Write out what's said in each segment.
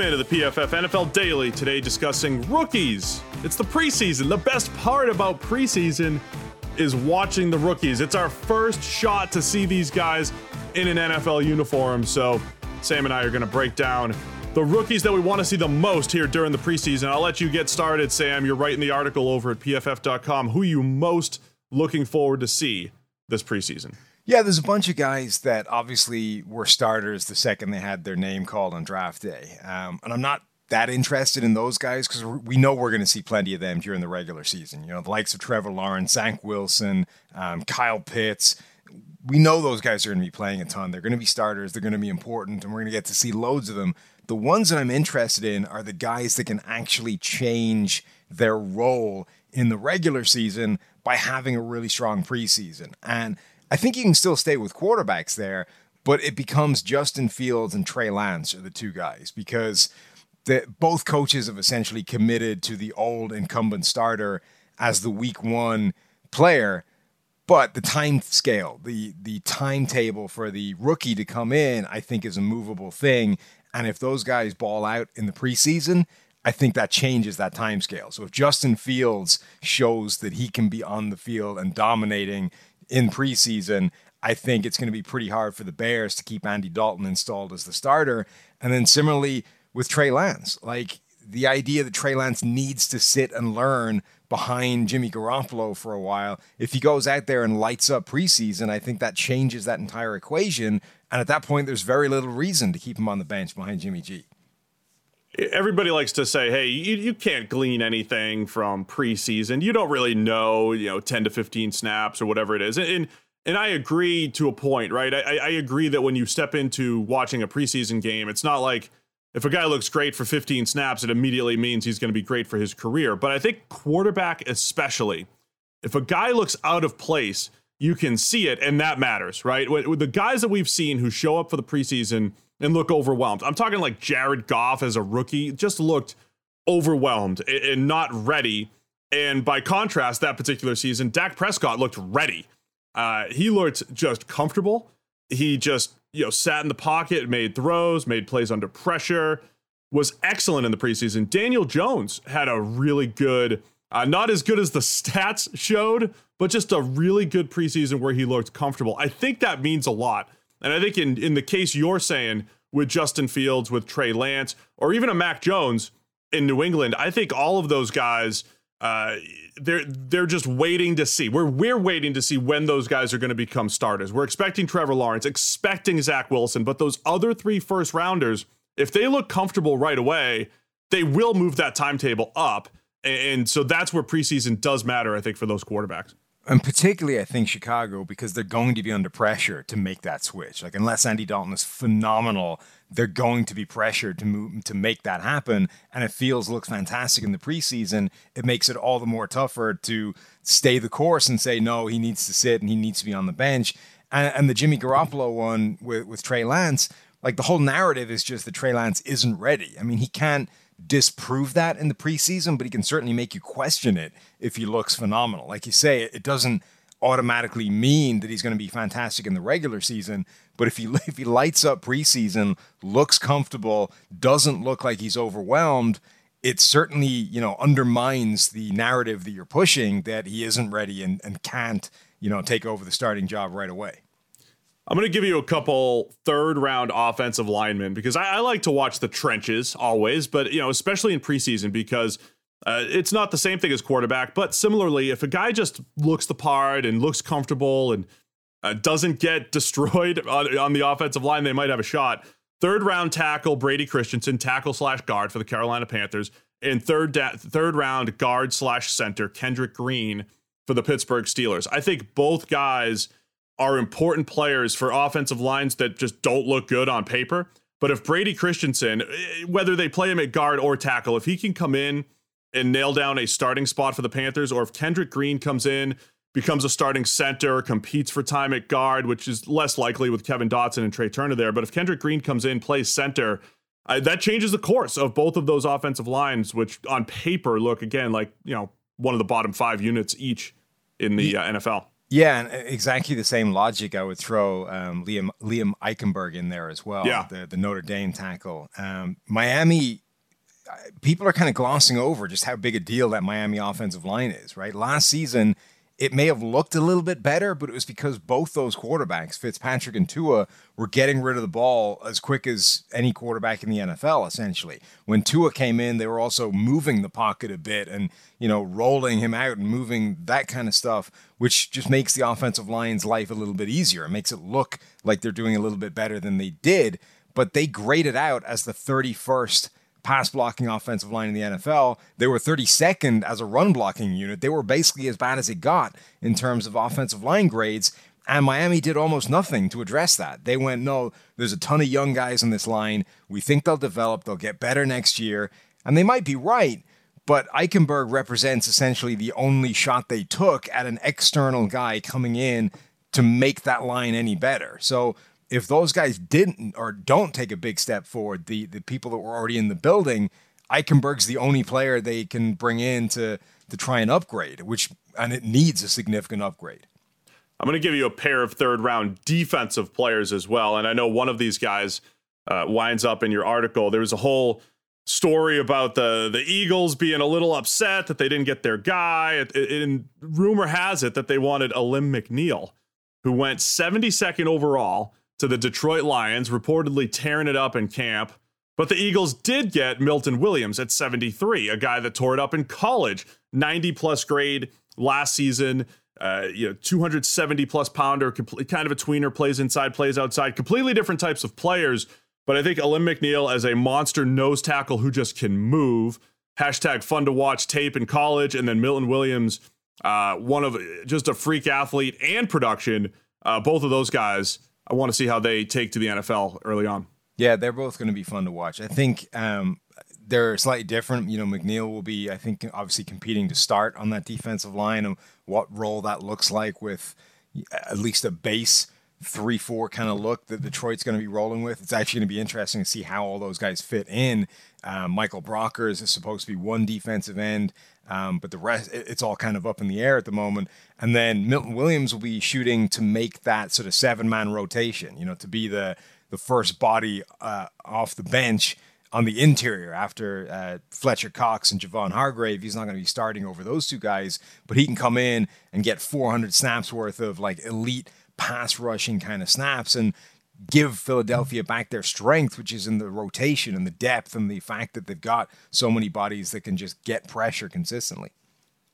Welcome into the PFF NFL Daily. Today, discussing rookies. It's the preseason. The best part about preseason is watching the rookies. It's our first shot to see these guys in an NFL uniform. So, Sam and I are going to break down the rookies that we want to see the most here during the preseason. I'll let you get started, Sam. You're writing the article over at pff.com. Who you most looking forward to see this preseason? Yeah, there's a bunch of guys that obviously were starters the second they had their name called on draft day. Um, and I'm not that interested in those guys because we know we're going to see plenty of them during the regular season. You know, the likes of Trevor Lawrence, Zach Wilson, um, Kyle Pitts. We know those guys are going to be playing a ton. They're going to be starters. They're going to be important, and we're going to get to see loads of them. The ones that I'm interested in are the guys that can actually change their role in the regular season by having a really strong preseason. And I think you can still stay with quarterbacks there, but it becomes Justin Fields and Trey Lance are the two guys because the, both coaches have essentially committed to the old incumbent starter as the week one player. But the time scale, the the timetable for the rookie to come in, I think is a movable thing. And if those guys ball out in the preseason, I think that changes that time scale. So if Justin Fields shows that he can be on the field and dominating in preseason, I think it's going to be pretty hard for the Bears to keep Andy Dalton installed as the starter. And then similarly with Trey Lance, like the idea that Trey Lance needs to sit and learn behind Jimmy Garoppolo for a while. If he goes out there and lights up preseason, I think that changes that entire equation. And at that point, there's very little reason to keep him on the bench behind Jimmy G everybody likes to say, hey, you, you can't glean anything from preseason. You don't really know, you know, 10 to 15 snaps or whatever it is. And, and I agree to a point, right? I, I agree that when you step into watching a preseason game, it's not like if a guy looks great for 15 snaps, it immediately means he's going to be great for his career. But I think quarterback, especially, if a guy looks out of place, you can see it, and that matters, right? With the guys that we've seen who show up for the preseason and look overwhelmed. I'm talking like Jared Goff as a rookie just looked overwhelmed and not ready. And by contrast, that particular season, Dak Prescott looked ready. Uh, he looked just comfortable. He just you know sat in the pocket, made throws, made plays under pressure. Was excellent in the preseason. Daniel Jones had a really good, uh, not as good as the stats showed, but just a really good preseason where he looked comfortable. I think that means a lot and I think in, in the case you're saying with Justin Fields, with Trey Lance, or even a Mac Jones in New England, I think all of those guys, uh, they're they're just waiting to see. We're we're waiting to see when those guys are going to become starters. We're expecting Trevor Lawrence, expecting Zach Wilson, but those other three first rounders, if they look comfortable right away, they will move that timetable up. And so that's where preseason does matter, I think, for those quarterbacks. And particularly, I think Chicago, because they're going to be under pressure to make that switch. Like, unless Andy Dalton is phenomenal, they're going to be pressured to move to make that happen. And if Fields looks fantastic in the preseason, it makes it all the more tougher to stay the course and say, no, he needs to sit and he needs to be on the bench. And, and the Jimmy Garoppolo one with, with Trey Lance, like the whole narrative is just that Trey Lance isn't ready. I mean, he can't disprove that in the preseason, but he can certainly make you question it if he looks phenomenal. Like you say, it doesn't automatically mean that he's going to be fantastic in the regular season, but if he if he lights up preseason, looks comfortable, doesn't look like he's overwhelmed, it certainly, you know, undermines the narrative that you're pushing that he isn't ready and, and can't, you know, take over the starting job right away. I'm going to give you a couple third round offensive linemen because I, I, like to watch the trenches always, but you know, especially in preseason because uh, it's not the same thing as quarterback. But similarly, if a guy just looks the part and looks comfortable and uh, doesn't get destroyed on, on, the offensive line, they might have a shot. Third round tackle Brady Christensen, tackle slash guard for the Carolina Panthers, and third da- third round guard slash center Kendrick Green for the Pittsburgh Steelers. I think both guys are important players for offensive lines that just don't look good on paper. But if Brady Christensen, eh, whether they play him at guard or tackle, if he can come in and nail down a starting spot for the Panthers, or if Kendrick Green comes in, becomes a starting center, competes for time at guard, which is less likely with Kevin Dotson and Trai Turner there. But if Kendrick Green comes in, plays center, uh, that changes the course of both of those offensive lines, which on paper look again like you know one of the bottom five units each in the uh, NFL. Yeah, and exactly the same logic. I would throw um, Liam Liam Eichenberg in there as well. Yeah. the, the Notre Dame tackle. Um, Miami, people are kind of glossing over just how big a deal that Miami offensive line is. Right, last season it may have looked a little bit better, but it was because both those quarterbacks, Fitzpatrick and Tua, were getting rid of the ball as quick as any quarterback in the NFL, essentially. When Tua came in, they were also moving the pocket a bit and, you know, rolling him out and moving that kind of stuff, which just makes the offensive line's life a little bit easier. It makes it look like they're doing a little bit better than they did, but they graded out as the 31st pass blocking offensive line in the NFL. They were 32nd as a run blocking unit. They were basically as bad as it got in terms of offensive line grades. And Miami did almost nothing to address that. They went, no, there's a ton of young guys in this line. We think they'll develop, they'll get better next year. And they might be right, but Eichenberg represents essentially the only shot they took at an external guy coming in to make that line any better. So if those guys didn't or don't take a big step forward, the the people that were already in the building, Eichenberg's the only player they can bring in to to try and upgrade, which and it needs a significant upgrade. I'm going to give you a pair of third round defensive players as well, and I know one of these guys uh, winds up in your article. There was a whole story about the the Eagles being a little upset that they didn't get their guy. It, it, and rumor has it that they wanted Alim McNeill, who went 72nd overall to the Detroit Lions, reportedly tearing it up in camp. But the Eagles did get Milton Williams at 73, a guy that tore it up in college, 90 plus grade last season. Uh, you know, 270 plus pounder, kind of a tweener, plays inside, plays outside, completely different types of players. But I think Alim McNeill as a monster nose tackle who just can move. Hashtag fun to watch tape in college, and then Milton Williams, uh, one of just a freak athlete and production. Uh, both of those guys I want to see how they take to the NFL early on. Yeah, they're both going to be fun to watch. I think um, they're slightly different. You know, McNeill will be, I think, obviously competing to start on that defensive line and what role that looks like with at least a base three four kind of look that Detroit's going to be rolling with. It's actually going to be interesting to see how all those guys fit in. Um, Michael Brockers is supposed to be one defensive end, um, but the rest it's all kind of up in the air at the moment. And then Milton Williams will be shooting to make that sort of seven man rotation. You know, to be the the first body uh, off the bench on the interior after uh, Fletcher Cox and Javon Hargrave. He's not going to be starting over those two guys, but he can come in and get 400 snaps worth of like elite pass rushing kind of snaps and give Philadelphia back their strength, which is in the rotation and the depth and the fact that they've got so many bodies that can just get pressure consistently.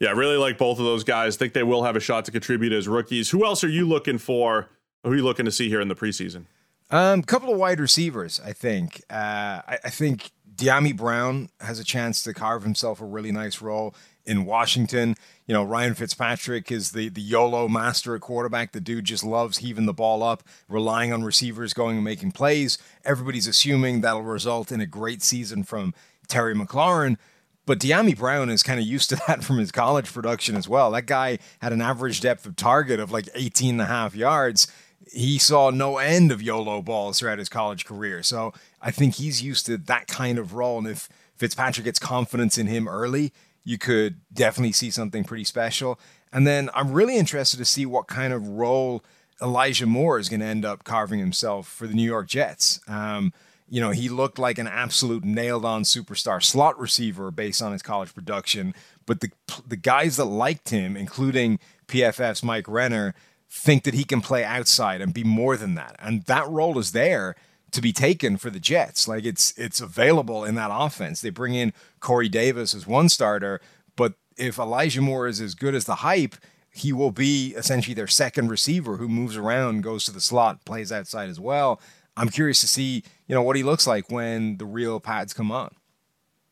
Yeah, I really like both of those guys. Think they will have a shot to contribute as rookies. Who else are you looking for? Who are you looking to see here in the preseason? A um, couple of wide receivers, I think. Uh, I, I think Dyami Brown has a chance to carve himself a really nice role in Washington. You know, Ryan Fitzpatrick is the the YOLO master at quarterback. The dude just loves heaving the ball up, relying on receivers going and making plays. Everybody's assuming that'll result in a great season from Terry McLaurin. But Dyami Brown is kind of used to that from his college production as well. That guy had an average depth of target of like 18 and a half yards. He saw no end of YOLO balls throughout his college career. So I think he's used to that kind of role. And if Fitzpatrick gets confidence in him early, you could definitely see something pretty special. And then I'm really interested to see what kind of role Elijah Moore is going to end up carving himself for the New York Jets. Um, you know, he looked like an absolute nailed on superstar slot receiver based on his college production. But the, the guys that liked him, including PFF's Mike Renner, think that he can play outside and be more than that. And that role is there to be taken for the Jets. Like it's it's available in that offense. They bring in Corey Davis as one starter, but if Elijah Moore is as good as the hype, he will be essentially their second receiver who moves around, goes to the slot, plays outside as well. I'm curious to see, you know, what he looks like when the real pads come on.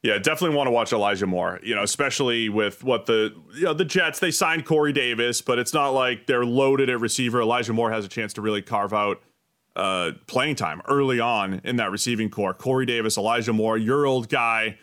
Yeah, definitely want to watch Elijah Moore. You know, especially with what the you know the Jets they signed Corey Davis, but it's not like they're loaded at receiver. Elijah Moore has a chance to really carve out uh, playing time early on in that receiving corps. Corey Davis, Elijah Moore, your old guy,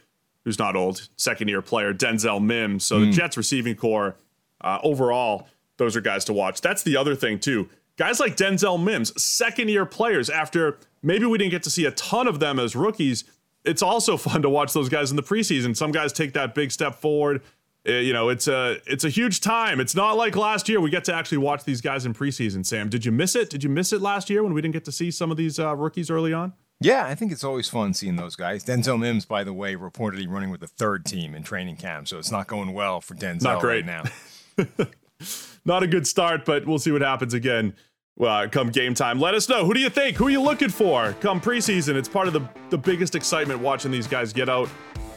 who's not old, second year player, Denzel Mims. So mm. the hmm. Jets receiving corps uh, overall, those are guys to watch. That's the other thing, too. Guys like Denzel Mims, second year players, after maybe we didn't get to see a ton of them as rookies, it's also fun to watch those guys in the preseason. Some guys take that big step forward you know, it's a it's a huge time. It's not like last year we get to actually watch these guys in preseason. Sam, did you miss it? Did you miss it last year when we didn't get to see some of these uh, rookies early on? Yeah, I think it's always fun seeing those guys. Denzel Mims, by the way, reportedly running with the third team in training camp, so it's not going well for Denzel not great. right now. not a good start, but we'll see what happens again. Well, come game time, let us know. Who do you think? Who are you looking for? Come preseason, it's part of the, the biggest excitement watching these guys get out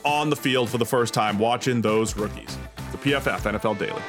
on the field for the first time, watching those rookies. The PFF NFL Daily.